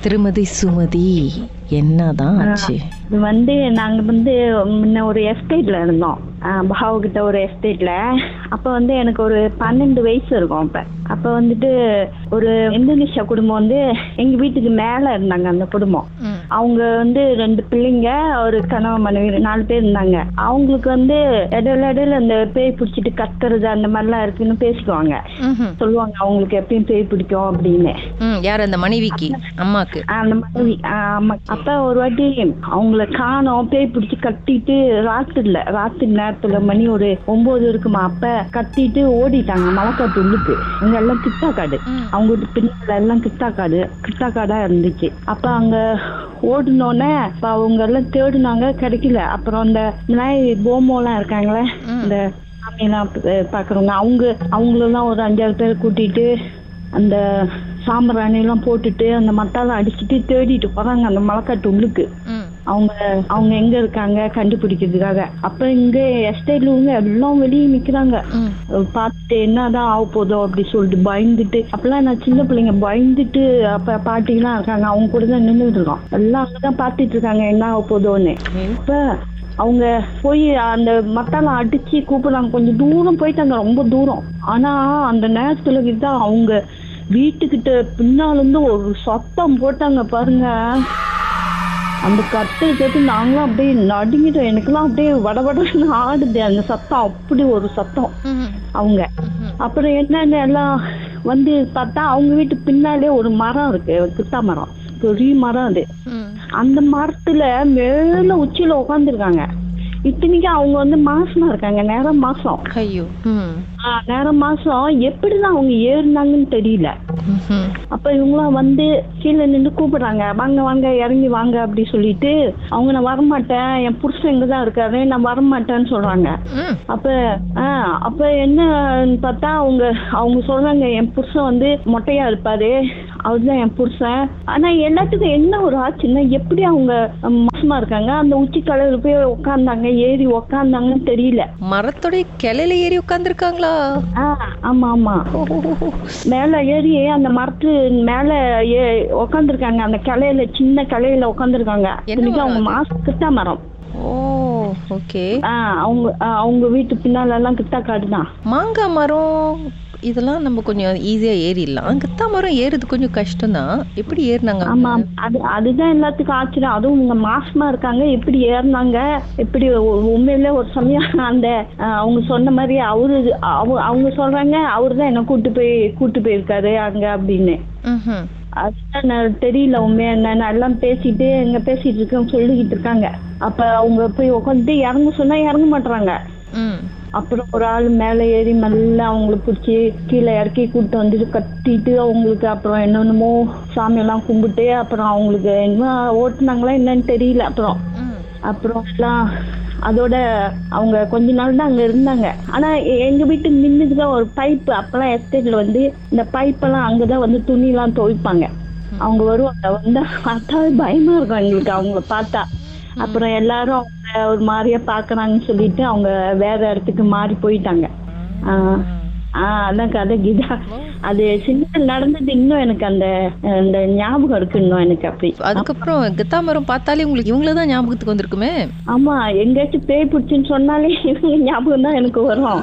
திருமதி சுமதி என்னதான் ஆச்சு? இது வந்து நாங்க வந்து முன்ன ஒரு எஸ்டேட்ல இருந்தோம். பஹாவு கிட்ட ஒரு எஸ்டேட்ல அப்ப வந்து எனக்கு ஒரு பன்னெண்டு வயசு இருக்கும் அப்ப. அப்ப வந்துட்டு ஒரு இந்தோனேஷியா குடும்பம் வந்து எங்க வீட்டுக்கு மேல இருந்தாங்க அந்த குடும்பம். அவங்க வந்து ரெண்டு பிள்ளைங்க ஒரு கணவன் மனைவி நாலு பேர் இருந்தாங்க. அவங்களுக்கு வந்து இடையில இடையில இந்த பேய் பிடிச்சிட்டு கத்துறது அந்த மாதிரிலாம் இருக்குன்னு பேசிக்குவாங்க. ம்ஹும். சொல்லுவாங்க அவங்களுக்கு எப்பயும் பேய் பிடிக்கும் அப்படின்னு. யார்? அந்த மனைவிக்கு அம்மாக்கு. அந்த ஆ, ஆமா அப்ப ஒரு வாட்டி அவங்கள காணோம் பேய் பிடிச்சி கத்திட்டு ராத்திரில ராத்திரி நேரத்துல மணி ஒரு ஒன்பது இருக்குமா அப்ப கத்திட்டு ஓடிட்டாங்க மலைக்காட்டு உள்ளுக்கு. அங்க எல்லாம் கிட்டாக்காடு. ம். அவங்க பின்னால எல்லாம் கிட்டாக்காடு கிட்டாக்காடா இருந்துச்சு. அப்ப அங்க ஓடினோடனே அவங்க எல்லாம் தேடினாங்க கிடைக்கல. அப்புறம் அந்த நாய் போமோலாம் இருக்காங்களே. இந்த சாமியெல்லாம் பாக்குறவங்க அவங்க அவங்களெல்லாம் ஒரு அஞ்சாறு பேர் கூட்டிட்டு அந்த சாம்பிராணி எல்லாம் போட்டுட்டு அந்த மத்தாலாம் அடிச்சுட்டு தேடிட்டு போறாங்க அந்த மலைக்காட்டு உள்ளுக்கு. அவங்க அவங்க எங்க இருக்காங்க கண்டுபிடிக்கிறதுக்காக. அப்ப இங்க எஸ்டேட்ல இவங்க எல்லாம் வெளியே நிக்கிறாங்க. பார்த்துட்டு என்னதான் ஆக போதோ அப்படி சொல்லிட்டு பயந்துட்டு அப்பெல்லாம் நான் சின்ன பிள்ளைங்க பயந்துட்டு அப்ப பாட்டிலாம் இருக்காங்க அவங்க கூட தான் நின்றுட்டு இருக்கோம். எல்லாம் அங்கதான் பார்த்துட்டு இருக்காங்க என்ன ஆக போதோன்னு அப்ப அவங்க போய் அந்த மத்தால அடிச்சு கூப்பிடுறாங்க. கொஞ்சம் தூரம் போயிட்டாங்க ரொம்ப தூரம். ஆனா அந்த நேரத்துல கிட்ட அவங்க வீட்டுக்கிட்ட பின்னால இருந்து ஒரு சத்தம் போட்டாங்க பாருங்க. அந்த கத்தல் கேட்டு நாங்களும் அப்படியே நடுங்கிட்டோம். எனக்கெல்லாம் அப்படியே வடவடன்னு ஆடுது. அந்த சத்தம் அப்படி ஒரு சத்தம். அவங்க. அப்புறம் என்னன்னு எல்லாம் வந்து பார்த்தா அவங்க வீட்டு பின்னாலே ஒரு மரம் இருக்கு. கித்தா மரம். பெரிய மரம் அது. அந்த மரத்துல மேல உச்சியில உட்காந்துருக்காங்க இத்தனைக்கும் அவங்க வந்து மாசமா இருக்காங்க. நேரம் மாசம். ஐயோ. நேரம் மாசம். எப்படிதான் அவங்க ஏறினாங்கன்னு தெரியல. அப்ப இவங்களாம் வந்து கீழே நின்று கூப்பிடுறாங்க. வாங்க வாங்க இறங்கி வாங்க அப்படி சொல்லிட்டு அவங்க நான் வரமாட்டேன். என் புருஷன் இங்கதான் இருக்காரு. நான் வரமாட்டேன்னு சொல்றாங்க. அப்ப ஆ அப்ப என்னன்னு பார்த்தா அவங்க அவங்க சொல்றாங்க என் புருஷன் வந்து மொட்டையா இருப்பாரு. அவர்தான் என் புருஷன். ஆனா எல்லாத்துக்கும் என்ன ஒரு ஆச்சுன்னா எப்படி அவங்க மாசமா இருக்காங்க? அந்த உச்சி கலையில போய் உட்காந்தாங்க ஏறி உக்காந்தாங்கன்னு தெரியல. மரத்தோடைய கிளையில ஏறி உட்காந்துருக்காங்களா ஆமா ஆமா. மேல ஏறி அந்த மரத்து மேல ஏ உக்காந்துருக்காங்க. அந்த கிளையில சின்ன கிளையில உட்காந்துருக்காங்க அவங்க மரம் மாச கிட்டா மரம். ஓ ஓகே. அவங்க அவங்க வீட்டு பின்னால எல்லாம் கிட்டா காடு தான் மாங்காய் மரம் இதெல்லாம் நம்ம கொஞ்சம் ஈஸியா ஏறிடலாம். கித்தா மரம் ஏறுறது கொஞ்சம் கஷ்டம்தான். எப்படி ஏறினாங்க ஆமா அது அதுதான் எல்லாத்துக்கும் ஆச்சரியம். அதுவும் இவங்க மாசமா இருக்காங்க. எப்படி ஏறினாங்க? எப்படி உண்மையிலே ஒரு சமயம் அந்த அவங்க சொன்ன மாதிரி அவரு அவ- அவங்க சொல்றாங்க அவரு தான் என்ன கூட்டு போய் கூட்டு போயிருக்காரு அங்க அப்படின்னு. அதுதான் தெரியல உண்மையா என்னன்னு. எல்லாம் பேசிட்டு எங்க பேசிட்டு இருக்கோம் சொல்லிக்கிட்டு இருக்காங்க. அப்ப அவங்க போய் உட்காந்துட்டு இறங்க சொன்னா இறங்க மாட்றாங்க. ம். அப்புறம் ஒரு ஆள் மேலே ஏறி மெல்ல அவங்கள பிடிச்சி கீழே இறக்கி கூப்பிட்டு வந்துட்டு கத்திட்டு அவங்களுக்கு அப்புறம் என்னென்னமோ சாமியெல்லாம் கும்பிட்டு அப்புறம் அவங்களுக்கு என்ன ஓட்டுனாங்களா என்னன்னு தெரியல அப்புறம். அப்புறம் எல்லாம் அதோட அவங்க கொஞ்ச நாள் தான் அங்க இருந்தாங்க. ஆனா எங்க வீட்டுக்கு நின்றுதான் ஒரு பைப் அப்பெல்லாம் எஸ்டேட்ல வந்து இந்த பைப்பெல்லாம் அங்கதான் வந்து துணிலாம் துவைப்பாங்க. அவங்க வருவாங்க. வந்தா பார்த்தா பயமா இருக்கும் எங்களுக்கு அவங்கள பார்த்தா. அப்புறம் எல்லாரும் ஒரு மாதிரியா பாக்குறாங்கன்னு சொல்லிட்டு அவங்க வேற இடத்துக்கு மாறி போயிட்டாங்க. ஆஹ் அதான் கதை கீதா. அது சின்ன நடந்தது இன்னும் எனக்கு அந்த அந்த ஞாபகம் இருக்கு இன்னும் எனக்கு அப்படி. அதுக்கப்புறம் கித்தா மரம் பார்த்தாலே உங்களுக்கு இவங்கள தான் ஞாபகத்துக்கு வந்திருக்குமே? ஆமா எங்கேயாச்சும் பேய் பிடிச்சுன்னு சொன்னாலே இவங்க ஞாபகம் தான் எனக்கு வரும்.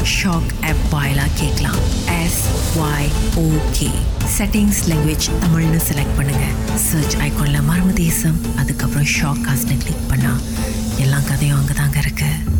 ஷாக் ஆப் வாயிலா கேட்கலாம். S Y okay settings language தமிழ்னு செலக்ட் பண்ணுங்க. சர்ச் ஐக்கோனில் மர்ம தேசம் அதுக்கப்புறம் ஷாக் காஸ்ட்னு கிளிக் பண்ணால் எல்லா கதையும் அங்கே தாங்க இருக்குது